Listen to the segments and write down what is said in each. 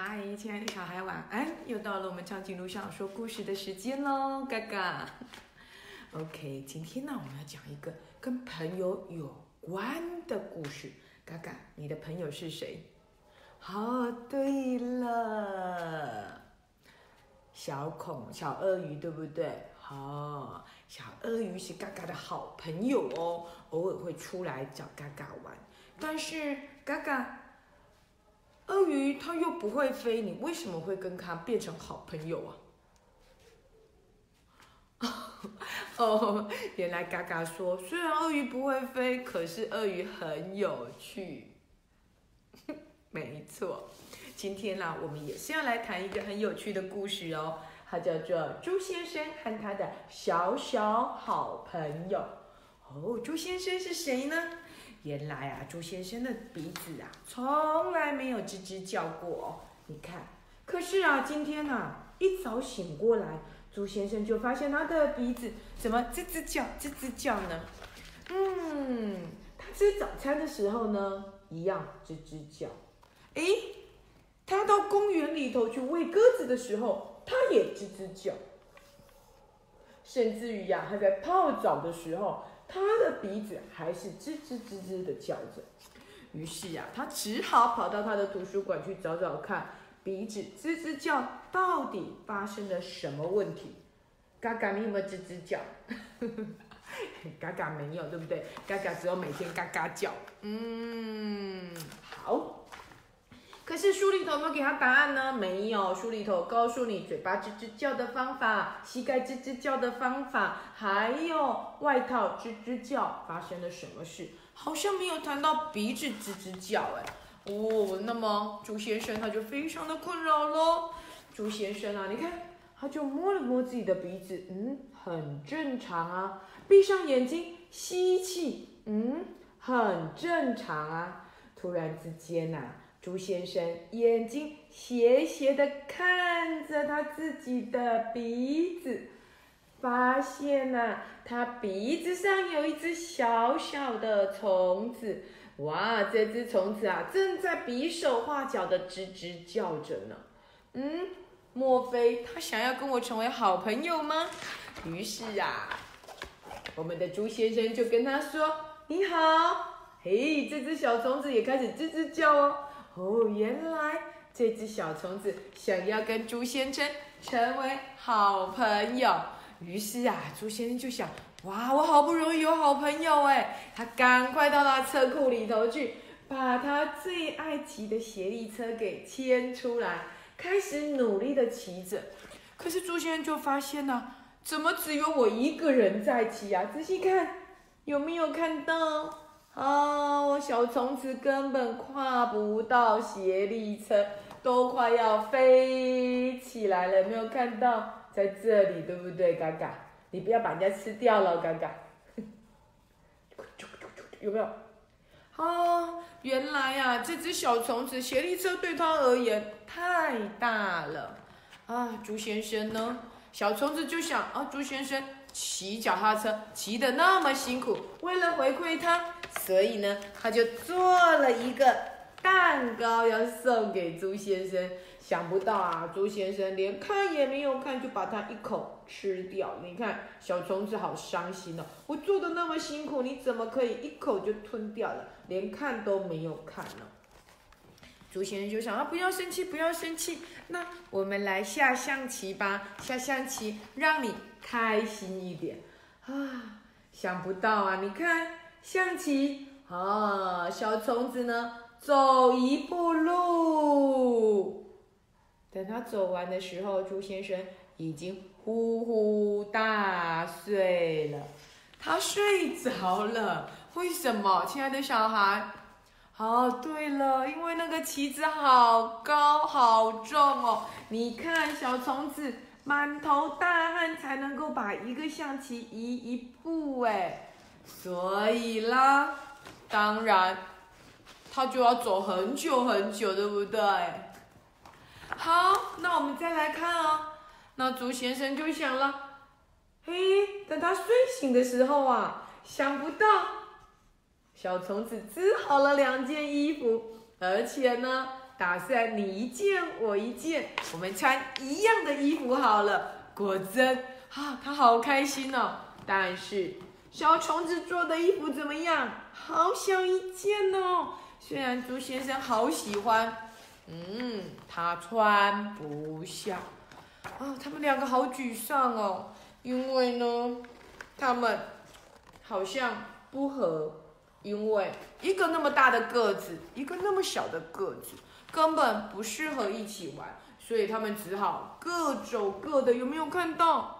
嗨，亲爱的小孩，晚安！又到了我们长颈鹿上说故事的时间喽，嘎嘎。OK，今天呢，我们要讲一个跟朋友有关的故事。嘎嘎，你的朋友是谁？哦，对了，小孔、小鳄鱼，对不对？好，小鳄鱼是嘎嘎的好朋友哦，偶尔会出来找嘎嘎玩。但是嘎嘎，鳄鱼它又不会飞，你为什么会跟它变成好朋友啊？哦，原来嘎嘎说，虽然鳄鱼不会飞，可是鳄鱼很有趣。没错，今天呢，我们也是要来谈一个很有趣的故事哦，它叫做《猪先生和他的小小好朋友》。哦，猪先生是谁呢？原来啊，猪先生的鼻子啊，从来没有吱吱叫过哦。你看，可是啊，今天呢，一早醒过来，猪先生就发现他的鼻子怎么吱吱叫、吱吱叫呢？嗯，他吃早餐的时候呢，一样吱吱叫。诶，他到公园里头去喂鸽子的时候，他也吱吱叫。甚至于呀，他在泡澡的时候，他的鼻子还是吱吱吱吱的叫着。于是呀，他只好跑到他的图书馆去找找看，鼻子吱吱叫到底发生了什么问题？嘎嘎，你有没有吱吱叫？嘎嘎没有，对不对？嘎嘎只有每天嘎嘎叫。嗯，好。可是书里头有没有给他答案呢？没有，书里头告诉你嘴巴吱吱叫的方法，膝盖吱吱叫的方法，还有外套吱吱叫发生了什么事？好像没有谈到鼻子吱吱叫，哎，哦，那么猪先生他就非常的困扰喽。猪先生啊，你看，他就摸了摸自己的鼻子，嗯，很正常啊。闭上眼睛吸气，嗯，很正常啊。突然之间呐。猪先生眼睛斜斜的看着他自己的鼻子，发现呐，他鼻子上有一只小小的虫子。哇，这只虫子啊，正在比手画脚的吱吱叫着呢。嗯，莫非他想要跟我成为好朋友吗？于是啊，我们的猪先生就跟他说：“你好，嘿，这只小虫子也开始吱吱叫哦。”哦，原来这只小虫子想要跟猪先生成为好朋友。于是啊，猪先生就想：哇，我好不容易有好朋友哎！他赶快到他车库里头去，把他最爱骑的斜力车给牵出来，开始努力的骑着。可是猪先生就发现呢，怎么只有我一个人在骑啊？仔细看，有没有看到？哦，小虫子根本跨不到斜力车，都快要飞起来了，没有看到在这里，对不对？嘎嘎，你不要把人家吃掉了，嘎嘎。有没有？哦，原来呀，这只小虫子斜力车对它而言太大了。啊，猪先生呢？小虫子就想啊，猪先生骑脚踏车骑的那么辛苦，为了回馈他。所以呢，他就做了一个蛋糕要送给猪先生。想不到啊，猪先生连看也没有看，就把它一口吃掉。你看，小虫子好伤心哦！我做的那么辛苦，你怎么可以一口就吞掉了？连看都没有看呢？猪先生就想啊，不要生气，不要生气，那我们来下象棋吧，下象棋让你开心一点啊！想不到啊，你看。象棋啊，小虫子呢，走一步路。等他走完的时候，猪先生已经呼呼大睡了。他睡着了，为什么，亲爱的小孩？哦，对了，因为那个棋子好高好重哦。你看，小虫子满头大汗才能够把一个象棋移一步，哎。所以啦，当然，他就要走很久很久，对不对？好，那我们再来看啊。那猪先生就想了，嘿，等他睡醒的时候啊，想不到，小虫子织好了两件衣服，而且呢，打算你一件我一件，我们穿一样的衣服好了。果真，啊，他好开心哦。但是小虫子做的衣服怎么样？好小一件哦。虽然猪先生好喜欢，嗯，他穿不下。啊，他们两个好沮丧哦，因为呢，他们好像不合，因为一个那么大的个子，一个那么小的个子，根本不适合一起玩，所以他们只好各走各的。有没有看到？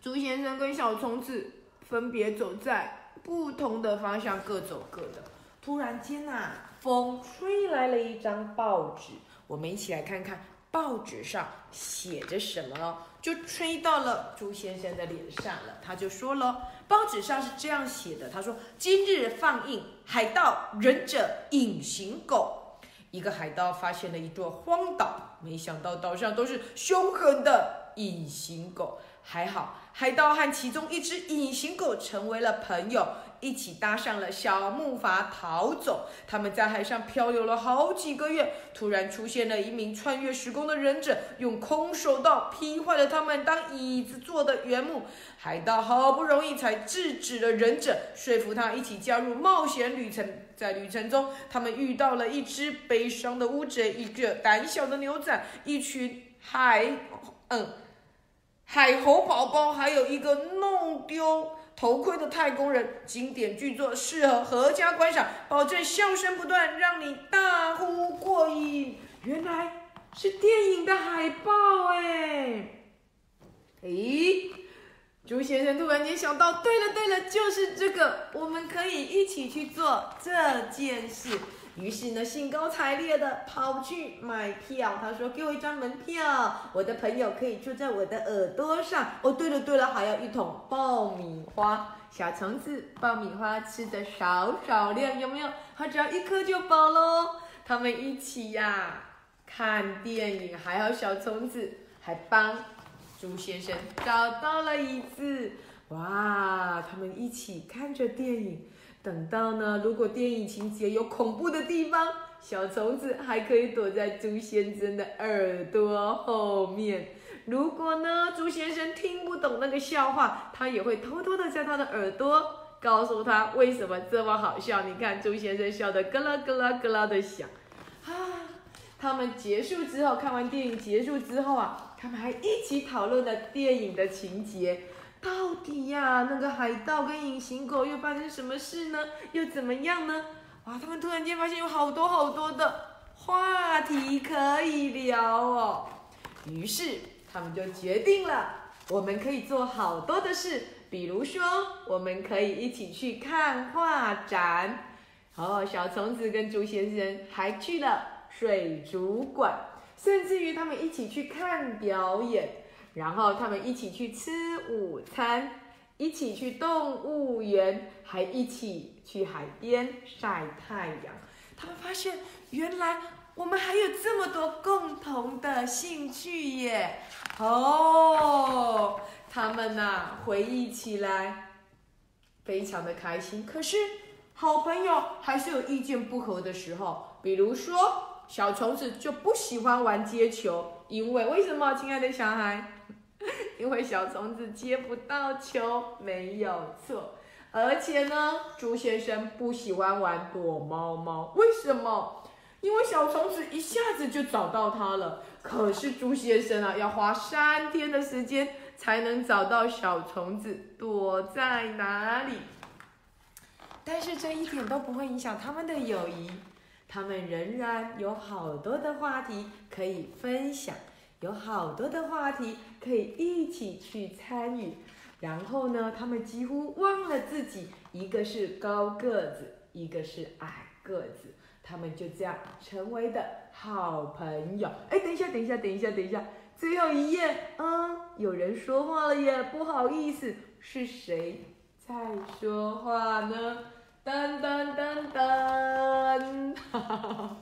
猪先生跟小虫子分别走在不同的方向，各走各的。突然间呐，风吹来了一张报纸，我们一起来看看。报纸上写着什么哦？就吹到了猪先生的脸上了。他就说了，报纸上是这样写的：他说，今日放映《海盗忍者隐形狗》。一个海盗发现了一座荒岛，没想到岛上都是凶狠的隐形狗。还好，海盗和其中一只隐形狗成为了朋友。一起搭上了小木筏逃走，他们在海上漂流了好几个月。突然出现了一名穿越时空的忍者，用空手道劈坏了他们当椅子坐的原木。海盗好不容易才制止了忍者，说服他一起加入冒险旅程。在旅程中，他们遇到了一只悲伤的乌贼，一个胆小的牛仔，一群海嗯 海猴宝宝，还有一个弄丢。头盔的太空人，经典巨作，适合合家观赏，保证笑声不断，让你大呼过瘾。原来是电影的海报哎！诶，猪先生突然间想到，对了对了，就是这个，我们可以一起去做这件事。于是呢，兴高采烈的跑去买票。他说：“给我一张门票，我的朋友可以住在我的耳朵上。哦，对了对了，还要一桶爆米花。小虫子，爆米花吃的少少量，有没有？他只要一颗就饱喽。他们一起呀看电影，还好小虫子还帮猪先生找到了椅子。哇，他们一起看着电影。”等到呢，如果电影情节有恐怖的地方，小虫子还可以躲在朱先生的耳朵后面。如果呢，朱先生听不懂那个笑话，他也会偷偷的在他的耳朵告诉他为什么这么好笑。你看，朱先生笑得咯啦咯啦咯啦的响。啊，他们结束之后，看完电影结束之后啊，他们还一起讨论了电影的情节。到底呀，那个海盗跟隐形狗又发生什么事呢？又怎么样呢？哇，他们突然间发现有好多好多的话题可以聊哦。于是他们就决定了，我们可以做好多的事，比如说，我们可以一起去看画展。哦，小虫子跟猪先生还去了水族馆，甚至于他们一起去看表演。然后他们一起去吃午餐，一起去动物园，还一起去海边晒太阳。他们发现，原来我们还有这么多共同的兴趣耶！哦，他们呐，回忆起来非常的开心。可是，好朋友还是有意见不合的时候。比如说，小虫子就不喜欢玩接球，因为为什么，亲爱的小孩？因为小虫子接不到球，没有错。而且呢，猪先生不喜欢玩躲猫猫，为什么？因为小虫子一下子就找到它了。可是猪先生啊，要花三天的时间才能找到小虫子躲在哪里。但是这一点都不会影响他们的友谊，他们仍然有好多的话题可以分享。有好多的话题可以一起去参与，然后呢，他们几乎忘了自己，一个是高个子，一个是矮个子，他们就这样成为的好朋友。哎，等一下，等一下，等一下，等一下，最后一页，嗯，有人说话了耶，不好意思，是谁在说话呢？噔噔噔噔，哈哈哈。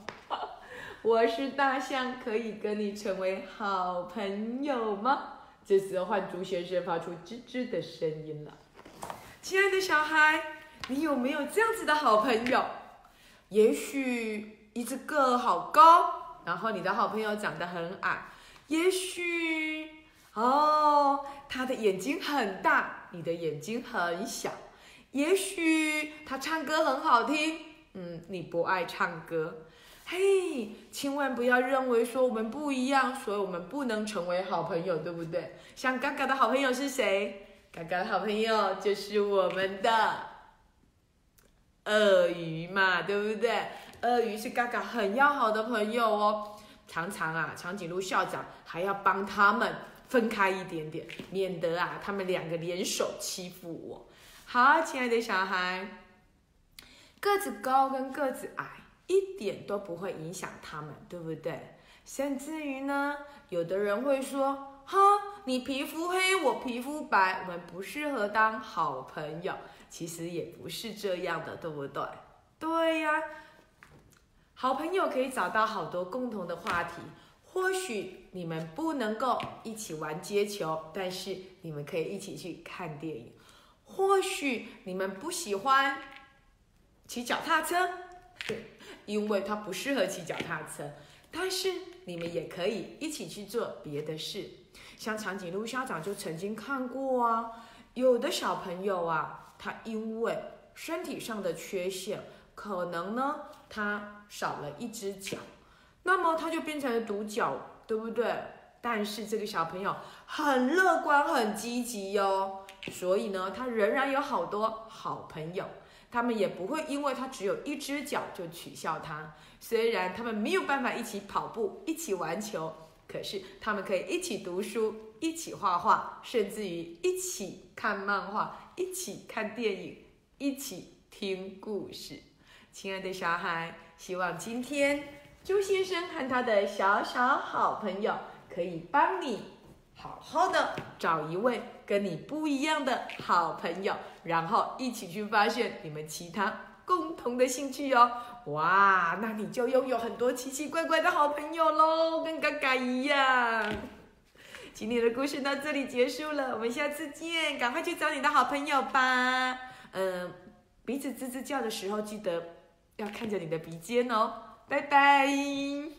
我是大象，可以跟你成为好朋友吗？这时候换猪先生发出吱吱的声音了。亲爱的小孩，你有没有这样子的好朋友？也许一只个好高，然后你的好朋友长得很矮，也许哦，他的眼睛很大，你的眼睛很小，也许他唱歌很好听，嗯，你不爱唱歌。嘿，千万不要认为说我们不一样，所以我们不能成为好朋友，对不对？像嘎嘎的好朋友是谁？嘎嘎的好朋友就是我们的鳄鱼嘛，对不对？鳄鱼是嘎嘎很要好的朋友哦，常常啊，长颈鹿校长还要帮他们分开一点点，免得啊，他们两个联手欺负我。好，亲爱的小孩，个子高跟个子矮。一点都不会影响他们，对不对？甚至于呢，有的人会说：“哈，你皮肤黑，我皮肤白，我们不适合当好朋友。”其实也不是这样的，对不对？对呀，好朋友可以找到好多共同的话题。或许你们不能够一起玩接球，但是你们可以一起去看电影。或许你们不喜欢骑脚踏车。对因为他不适合骑脚踏车，但是你们也可以一起去做别的事。像长颈鹿校长就曾经看过啊，有的小朋友啊，他因为身体上的缺陷，可能呢他少了一只脚，那么他就变成了独角，对不对？但是这个小朋友很乐观、很积极哟，所以呢，他仍然有好多好朋友。他们也不会因为他只有一只脚就取笑他。虽然他们没有办法一起跑步、一起玩球，可是他们可以一起读书、一起画画，甚至于一起看漫画、一起看电影、一起听故事。亲爱的小孩，希望今天朱先生和他的小小好朋友可以帮你。好好的找一位跟你不一样的好朋友，然后一起去发现你们其他共同的兴趣哦。哇，那你就拥有很多奇奇怪怪的好朋友喽，跟嘎嘎一样。今天的故事到这里结束了，我们下次见，赶快去找你的好朋友吧。嗯，鼻子吱吱叫的时候，记得要看着你的鼻尖哦。拜拜。